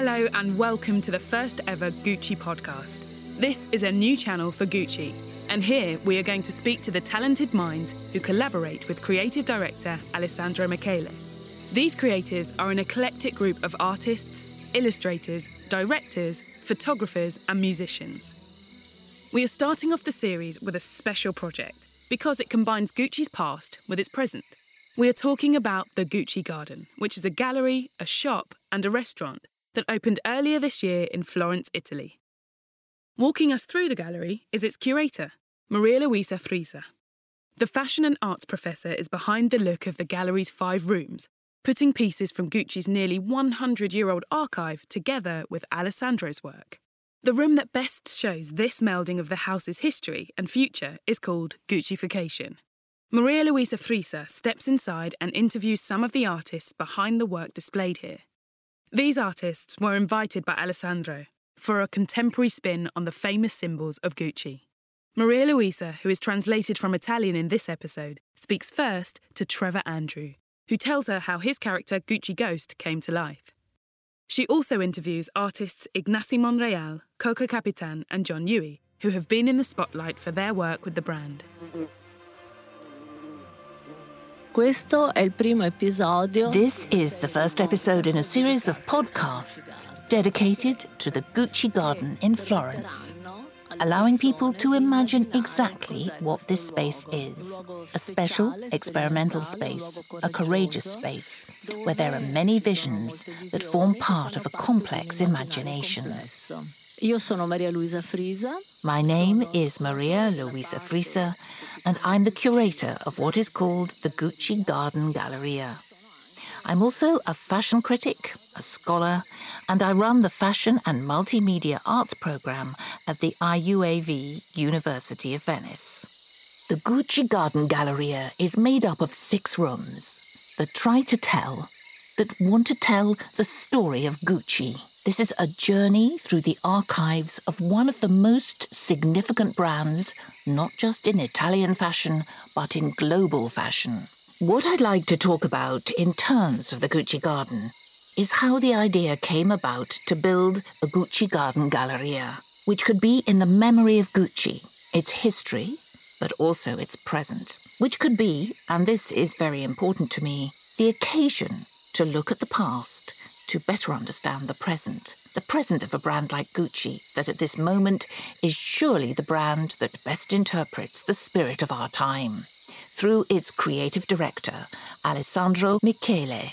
Hello and welcome to the first ever Gucci podcast. This is a new channel for Gucci, and here we are going to speak to the talented minds who collaborate with creative director Alessandro Michele. These creatives are an eclectic group of artists, illustrators, directors, photographers, and musicians. We are starting off the series with a special project because it combines Gucci's past with its present. We are talking about the Gucci Garden, which is a gallery, a shop, and a restaurant that opened earlier this year in Florence, Italy. Walking us through the gallery is its curator, Maria Luisa Frisa. The fashion and arts professor is behind the look of the gallery's five rooms, putting pieces from Gucci's nearly 100 year old archive together with Alessandro's work. The room that best shows this melding of the house's history and future is called Guccification. Maria Luisa Frisa steps inside and interviews some of the artists behind the work displayed here. These artists were invited by Alessandro for a contemporary spin on the famous symbols of Gucci. Maria Luisa, who is translated from Italian in this episode, speaks first to Trevor Andrew, who tells her how his character Gucci Ghost came to life. She also interviews artists Ignasi Monreal, Coco Capitan, and John Yuyi, who have been in the spotlight for their work with the brand. Questo è il primo episodio. This is the first episode in a series of podcasts dedicated to the Gucci Garden in Florence, allowing people to imagine exactly what this space is a special experimental space, a courageous space, where there are many visions that form part of a complex imagination. Io sono Maria Luisa Frisa. My name is Maria Luisa Frisa, and I'm the curator of what is called the Gucci Garden Galleria. I'm also a fashion critic, a scholar, and I run the Fashion and Multimedia Arts program at the IUAV University of Venice. The Gucci Garden Galleria is made up of six rooms that try to tell, that want to tell the story of Gucci. This is a journey through the archives of one of the most significant brands, not just in Italian fashion, but in global fashion. What I'd like to talk about in terms of the Gucci Garden is how the idea came about to build a Gucci Garden Galleria, which could be in the memory of Gucci, its history, but also its present, which could be, and this is very important to me, the occasion to look at the past to better understand the present. The present of a brand like Gucci, that at this moment is surely the brand that best interprets the spirit of our time, through its creative director, Alessandro Michele.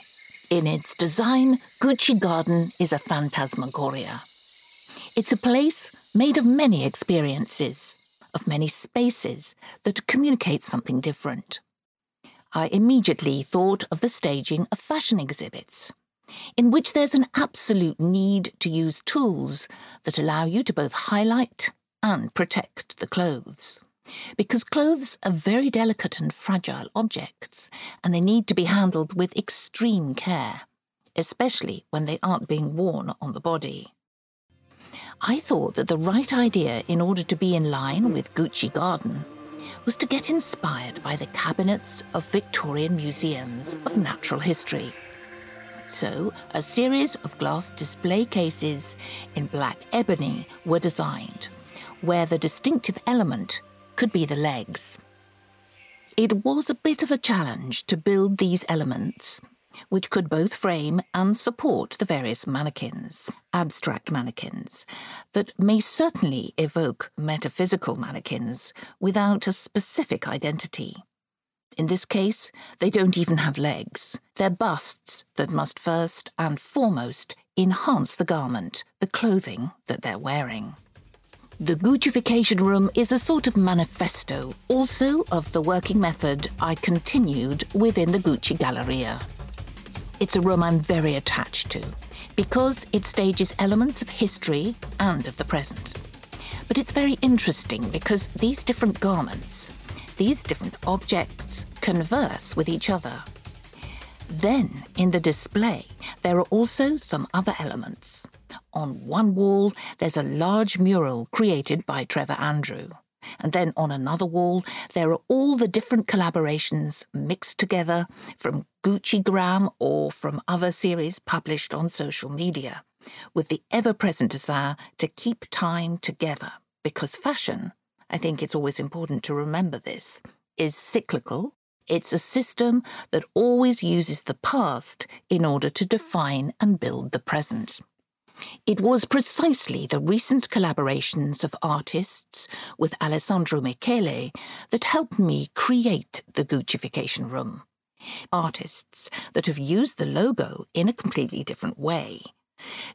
In its design, Gucci Garden is a phantasmagoria. It's a place made of many experiences, of many spaces that communicate something different. I immediately thought of the staging of fashion exhibits in which there's an absolute need to use tools that allow you to both highlight and protect the clothes. Because clothes are very delicate and fragile objects, and they need to be handled with extreme care, especially when they aren't being worn on the body. I thought that the right idea in order to be in line with Gucci Garden was to get inspired by the cabinets of Victorian museums of natural history so, a series of glass display cases in black ebony were designed, where the distinctive element could be the legs. It was a bit of a challenge to build these elements, which could both frame and support the various mannequins, abstract mannequins, that may certainly evoke metaphysical mannequins without a specific identity. In this case, they don't even have legs. They're busts that must first and foremost enhance the garment, the clothing that they're wearing. The Guccification room is a sort of manifesto, also of the working method I continued within the Gucci Galleria. It's a room I'm very attached to because it stages elements of history and of the present. But it's very interesting because these different garments, these different objects converse with each other. Then, in the display, there are also some other elements. On one wall, there's a large mural created by Trevor Andrew. And then on another wall, there are all the different collaborations mixed together from Gucci Gram or from other series published on social media. with the ever present desire to keep time together. Because fashion, I think it's always important to remember this, is cyclical. It's a system that always uses the past in order to define and build the present. It was precisely the recent collaborations of artists with Alessandro Michele that helped me create the Guccification Room. Artists that have used the logo in a completely different way.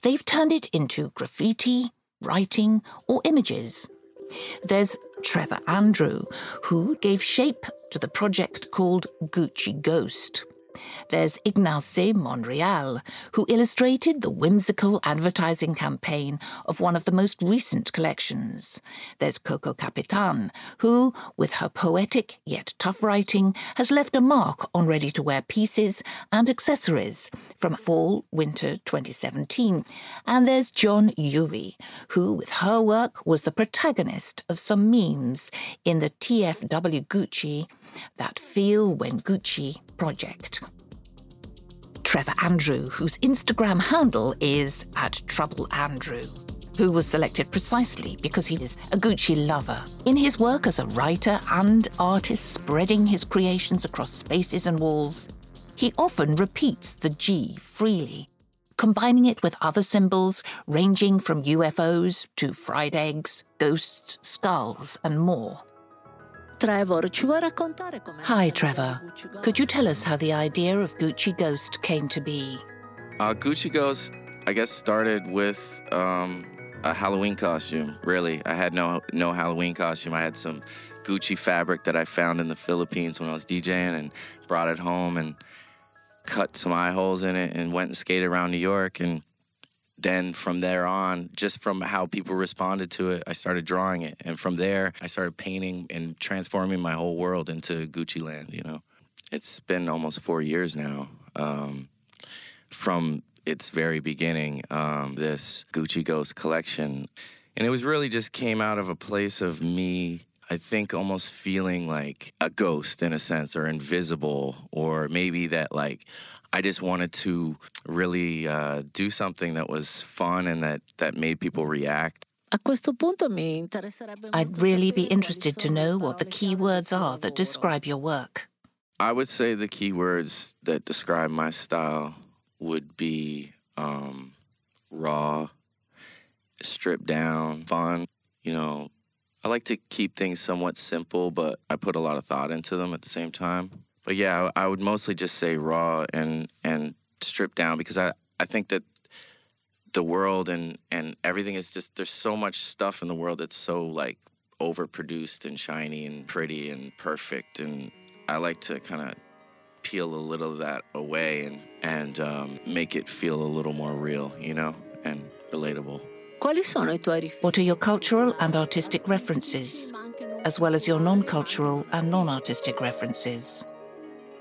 They've turned it into graffiti, writing, or images. There's Trevor Andrew, who gave shape to the project called Gucci Ghost. There's Ignasi Monreal, who illustrated the whimsical advertising campaign of one of the most recent collections. There's Coco Capitan, who, with her poetic yet tough writing, has left a mark on ready to wear pieces and accessories from fall winter 2017. And there's John Yuyi, who, with her work, was the protagonist of some memes in the TFW Gucci, that Feel When Gucci project. Trevor Andrew, whose Instagram handle is at Trouble Andrew, who was selected precisely because he is a Gucci lover. In his work as a writer and artist spreading his creations across spaces and walls, he often repeats the G freely, combining it with other symbols ranging from UFOs to fried eggs, ghosts, skulls, and more. Trevor, ci vuoi raccontare come Hi, Trevor. Could you tell us how the idea of Gucci Ghost came to be? Uh, Gucci Ghost, I guess, started with um, a Halloween costume. Really, I had no no Halloween costume. I had some Gucci fabric that I found in the Philippines when I was DJing, and brought it home and cut some eye holes in it, and went and skated around New York and then from there on, just from how people responded to it, I started drawing it. And from there, I started painting and transforming my whole world into Gucci land, you know. It's been almost four years now um, from its very beginning, um, this Gucci Ghost collection. And it was really just came out of a place of me I think almost feeling like a ghost in a sense or invisible or maybe that like I just wanted to really uh, do something that was fun and that, that made people react. I'd really be interested to know what the key words are that describe your work. I would say the key words that describe my style would be um, raw, stripped down, fun. You know, I like to keep things somewhat simple, but I put a lot of thought into them at the same time. But yeah, I would mostly just say raw and and stripped down because I I think that the world and and everything is just there's so much stuff in the world that's so like overproduced and shiny and pretty and perfect and I like to kind of peel a little of that away and and um, make it feel a little more real, you know, and relatable. What are your cultural and artistic references, as well as your non cultural and non artistic references?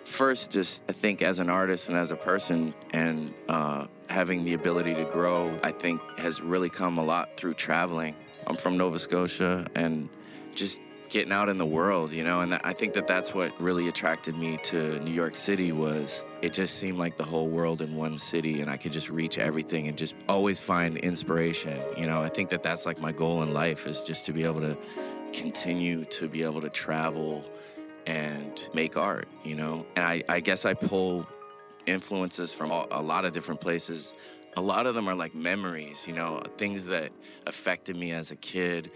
First, just I think as an artist and as a person, and uh, having the ability to grow, I think has really come a lot through traveling. I'm from Nova Scotia, and just getting out in the world, you know, and I think that that's what really attracted me to New York City was it just seemed like the whole world in one city and I could just reach everything and just always find inspiration, you know. I think that that's like my goal in life is just to be able to continue to be able to travel and make art, you know. And I, I guess I pull influences from a lot of different places. A lot of them are like memories, you know, things that affected me as a kid,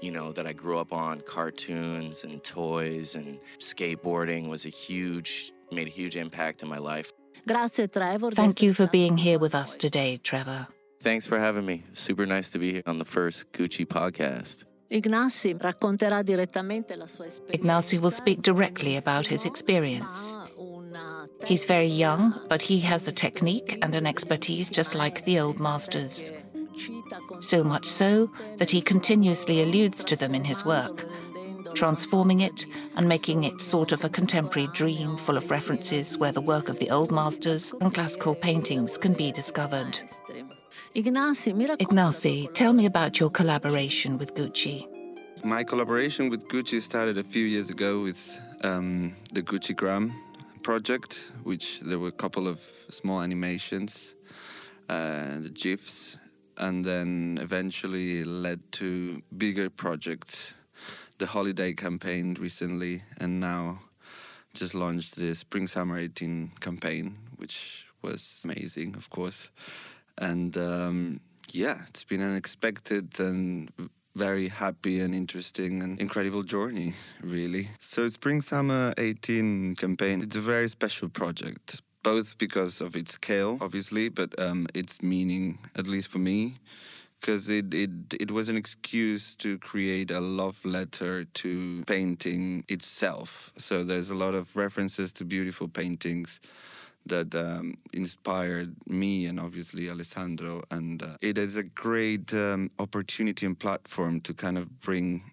you know, that I grew up on cartoons and toys and skateboarding was a huge, made a huge impact in my life. Thank you for being here with us today, Trevor. Thanks for having me. Super nice to be here on the first Gucci podcast. Ignasi will speak directly about his experience. He's very young, but he has the technique and an expertise just like the old masters. So much so that he continuously alludes to them in his work, transforming it and making it sort of a contemporary dream full of references where the work of the old masters and classical paintings can be discovered. Ignasi, tell me about your collaboration with Gucci. My collaboration with Gucci started a few years ago with um, the Gucci Gram project, which there were a couple of small animations uh, the GIFs, and then eventually led to bigger projects, the holiday campaign recently, and now just launched the Spring Summer 18 campaign, which was amazing, of course. And um, yeah, it's been an unexpected and very happy and interesting and incredible journey, really. So, Spring Summer 18 campaign, it's a very special project, both because of its scale, obviously, but um, its meaning, at least for me, because it, it, it was an excuse to create a love letter to painting itself. So, there's a lot of references to beautiful paintings that um, inspired me and obviously Alessandro. And uh, it is a great um, opportunity and platform to kind of bring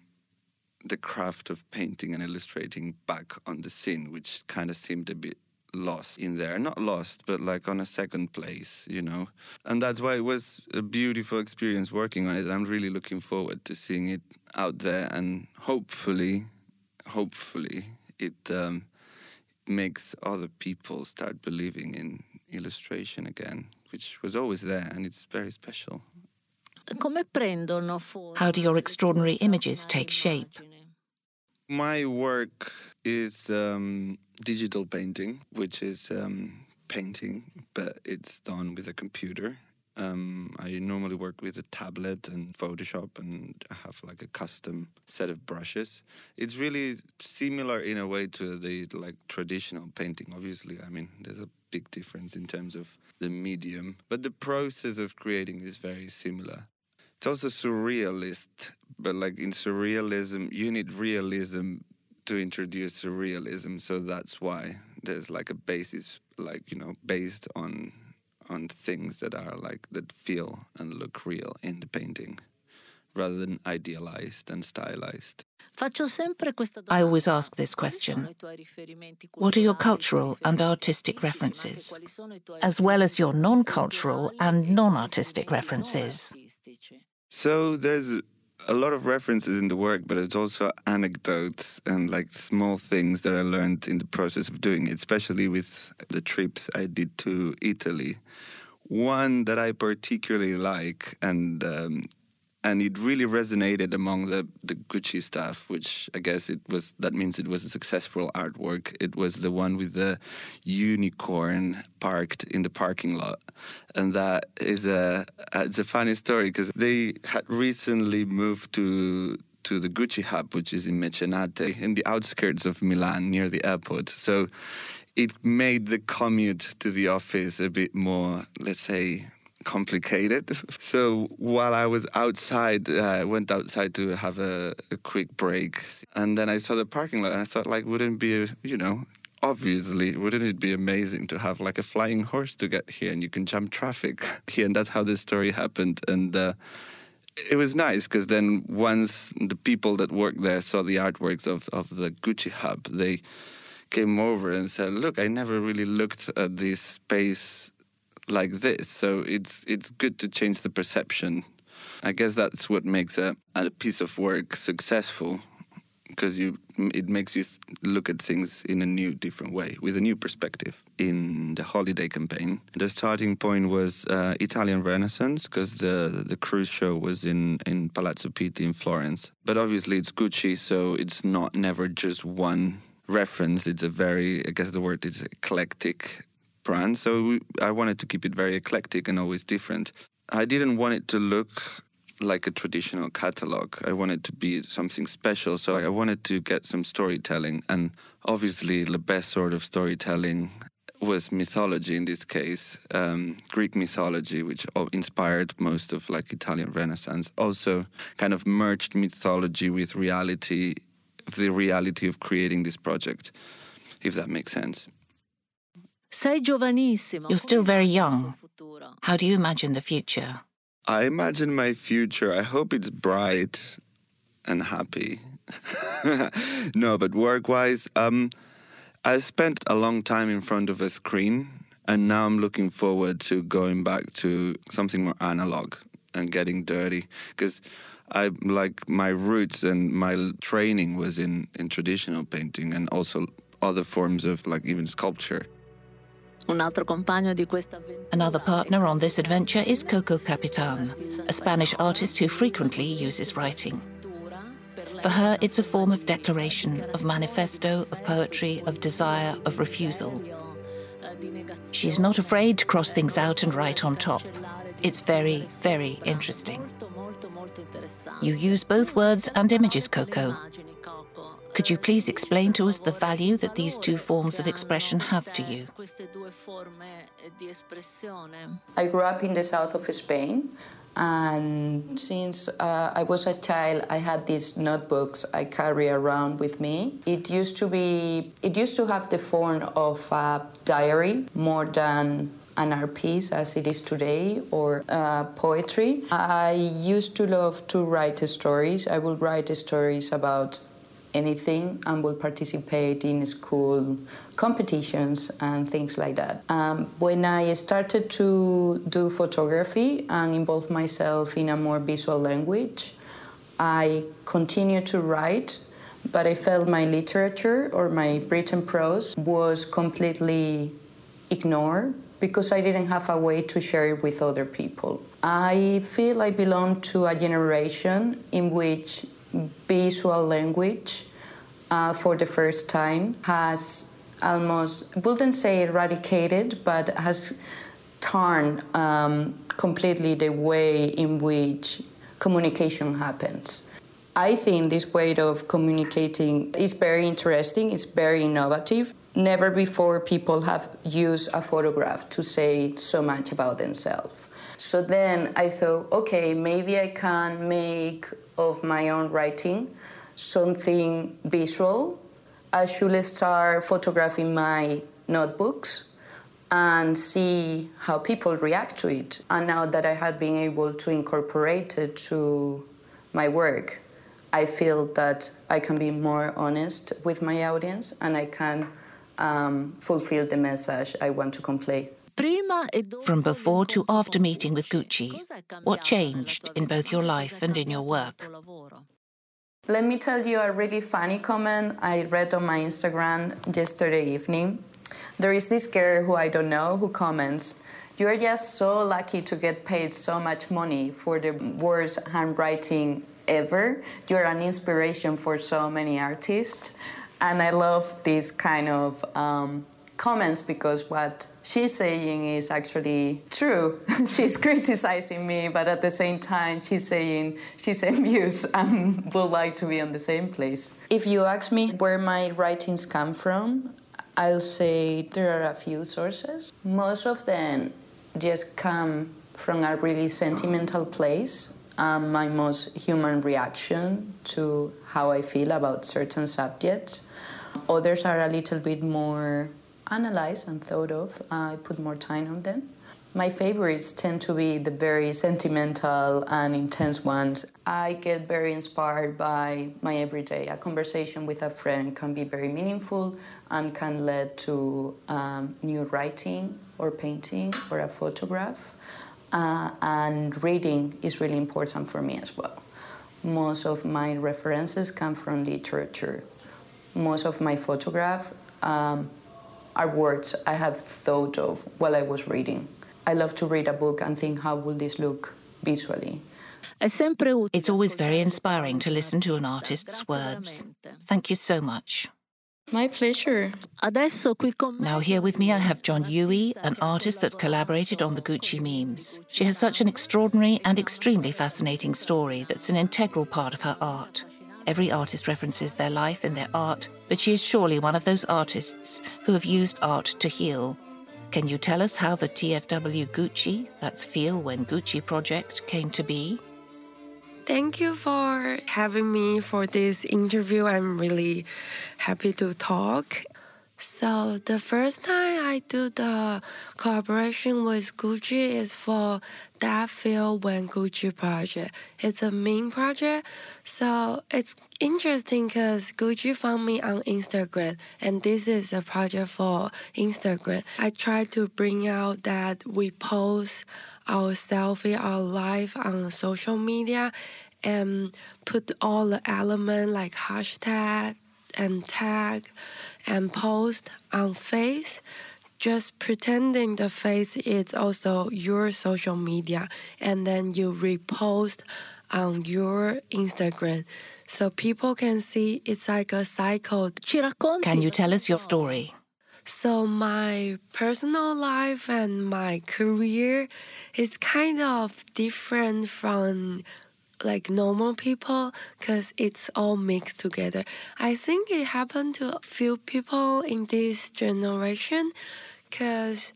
the craft of painting and illustrating back on the scene, which kind of seemed a bit lost in there. Not lost, but like on a second place, you know? And that's why it was a beautiful experience working on it. I'm really looking forward to seeing it out there and hopefully, hopefully, it. Um, makes other people start believing in illustration again, which was always there and it's very special. How do your extraordinary images take shape? My work is um, digital painting, which is um, painting, but it's done with a computer. Um, I normally work with a tablet and Photoshop, and I have like a custom set of brushes. It's really similar in a way to the like traditional painting. Obviously, I mean, there's a big difference in terms of the medium, but the process of creating is very similar. It's also surrealist, but like in surrealism, you need realism to introduce surrealism. So that's why there's like a basis, like you know, based on on things that are like that feel and look real in the painting rather than idealized and stylized. I always ask this question What are your cultural and artistic references, as well as your non cultural and non artistic references? So there's a lot of references in the work, but it's also anecdotes and like small things that I learned in the process of doing it, especially with the trips I did to Italy. One that I particularly like, and um, and it really resonated among the, the Gucci staff, which I guess it was that means it was a successful artwork. It was the one with the unicorn parked in the parking lot, and that is a it's a funny story because they had recently moved to to the Gucci hub, which is in Mecenate, in the outskirts of Milan, near the airport. So it made the commute to the office a bit more, let's say, complicated. So while I was outside, uh, I went outside to have a, a, quick break, and then I saw the parking lot, and I thought, like, wouldn't it be, you know, obviously, wouldn't it be amazing to have like a flying horse to get here, and you can jump traffic here, and that's how this story happened, and. Uh, it was nice because then once the people that worked there saw the artworks of, of the Gucci hub, they came over and said, "Look, I never really looked at this space like this. So it's it's good to change the perception. I guess that's what makes a, a piece of work successful because you it makes you look at things in a new different way with a new perspective in the holiday campaign the starting point was uh, italian renaissance because the the cruise show was in in palazzo pitti in florence but obviously it's gucci so it's not never just one reference it's a very i guess the word is eclectic brand. So I wanted to keep it very eclectic and always different. I didn't want it to look like a traditional catalog. I wanted to be something special. So I wanted to get some storytelling. And obviously, the best sort of storytelling was mythology in this case, um, Greek mythology, which inspired most of like Italian Renaissance. Also, kind of merged mythology with reality, the reality of creating this project, if that makes sense. You're still very young. How do you imagine the future? I imagine my future. I hope it's bright and happy. no, but work wise, um, I spent a long time in front of a screen, and now I'm looking forward to going back to something more analog and getting dirty. Because I like my roots and my training was in, in traditional painting and also other forms of like even sculpture. Another partner on this adventure is Coco Capitan, a Spanish artist who frequently uses writing. For her, it's a form of declaration, of manifesto, of poetry, of desire, of refusal. She's not afraid to cross things out and write on top. It's very, very interesting. You use both words and images, Coco. Could you please explain to us the value that these two forms of expression have to you? I grew up in the south of Spain, and since uh, I was a child, I had these notebooks I carry around with me. It used to be, it used to have the form of a diary more than an art piece as it is today or uh, poetry. I used to love to write stories. I would write stories about anything and will participate in school competitions and things like that. Um, when I started to do photography and involve myself in a more visual language, I continued to write, but I felt my literature or my written prose was completely ignored because I didn't have a way to share it with other people. I feel I belong to a generation in which visual language uh, for the first time has almost, wouldn't say eradicated, but has turned um, completely the way in which communication happens. I think this way of communicating is very interesting, it's very innovative. Never before people have used a photograph to say so much about themselves. So then I thought, okay, maybe I can make of my own writing something visual. I should start photographing my notebooks and see how people react to it. And now that I have been able to incorporate it to my work, I feel that I can be more honest with my audience and I can um, fulfill the message I want to convey. From before to after meeting with Gucci, what changed in both your life and in your work? Let me tell you a really funny comment I read on my Instagram yesterday evening. There is this girl who I don't know who comments, You're just so lucky to get paid so much money for the worst handwriting ever. You're an inspiration for so many artists. And I love these kind of um, comments because what she's saying is actually true. she's criticizing me, but at the same time, she's saying she's envious and would like to be on the same place. If you ask me where my writings come from, I'll say there are a few sources. Most of them just come from a really sentimental place. Um, my most human reaction to how I feel about certain subjects. Others are a little bit more analyzed and thought of. I put more time on them. My favorites tend to be the very sentimental and intense ones. I get very inspired by my everyday. A conversation with a friend can be very meaningful and can lead to um, new writing or painting or a photograph. Uh, and reading is really important for me as well. Most of my references come from literature. Most of my photograph um, are words I have thought of while I was reading. I love to read a book and think, how will this look visually? It's always very inspiring to listen to an artist's words. Thank you so much. My pleasure. Now, here with me, I have John Yuyi, an artist that collaborated on the Gucci memes. She has such an extraordinary and extremely fascinating story that's an integral part of her art. Every artist references their life in their art, but she is surely one of those artists who have used art to heal. Can you tell us how the TFW Gucci, that's Feel When Gucci project, came to be? Thank you for having me for this interview. I'm really happy to talk. So the first time I do the collaboration with Gucci is for that Feel When Gucci project. It's a meme project, so it's interesting because Gucci found me on Instagram, and this is a project for Instagram. I try to bring out that we post our selfie, our life on social media, and put all the element like hashtag and tag and post on Face just pretending the face is also your social media and then you repost on your Instagram so people can see it's like a cycle. Can you tell us your story? So my personal life and my career is kind of different from like normal people because it's all mixed together. I think it happened to a few people in this generation because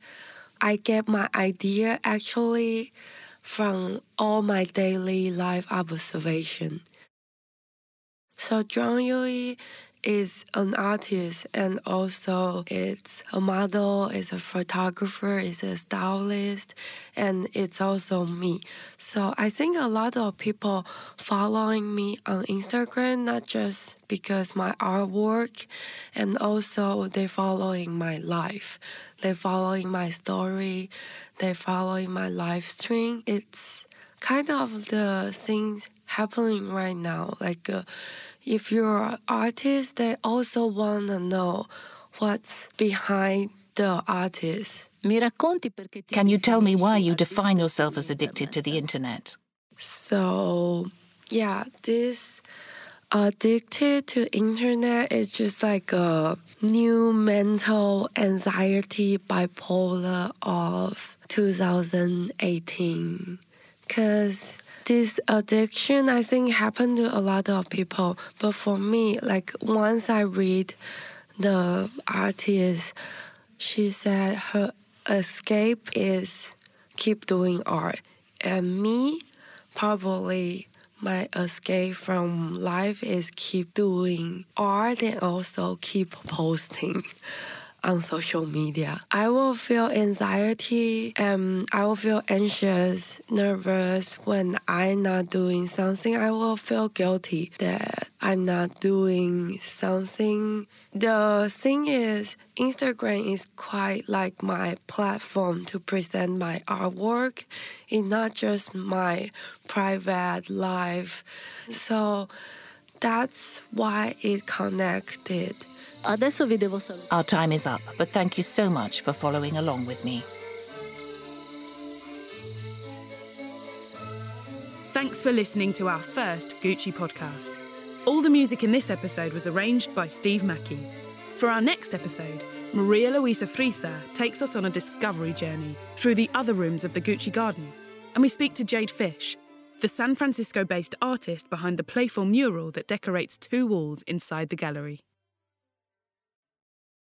I get my idea actually from all my daily life observation. So John Yuyi is an artist and also it's a model, it's a photographer, it's a stylist, and it's also me. So I think a lot of people following me on Instagram not just because my artwork and also they following my life. They following my story, they following my live stream. It's kind of the things happening right now like uh, if you're an artist, they also want to know what's behind the artist. Mi racconti perché ti Can you tell me why you define yourself as addicted to the internet? So, yeah, this addicted to internet is just like a new mental anxiety bipolar of 2018 because this addiction i think happened to a lot of people. But for me like once i read the artist she said her escape is keep doing art. And me probably my escape from life is keep doing art and also keep posting on social media. I will feel anxiety and I will feel anxious, nervous when I'm not doing something. I will feel guilty that I'm not doing something. The thing is, Instagram is quite like my platform to present my artwork. It's not just my private life. So that's why it connected. Adesso vi devo salutare. Our time is up, but thank you so much for following along with me. Thanks for listening to our first Gucci podcast. All the music in this episode was arranged by Steve Mackey. For our next episode, Maria Luisa Frisa takes us on a discovery journey through the other rooms of the Gucci garden, and we speak to Jayde Fish, the San Francisco based artist behind the playful mural that decorates two walls inside the gallery.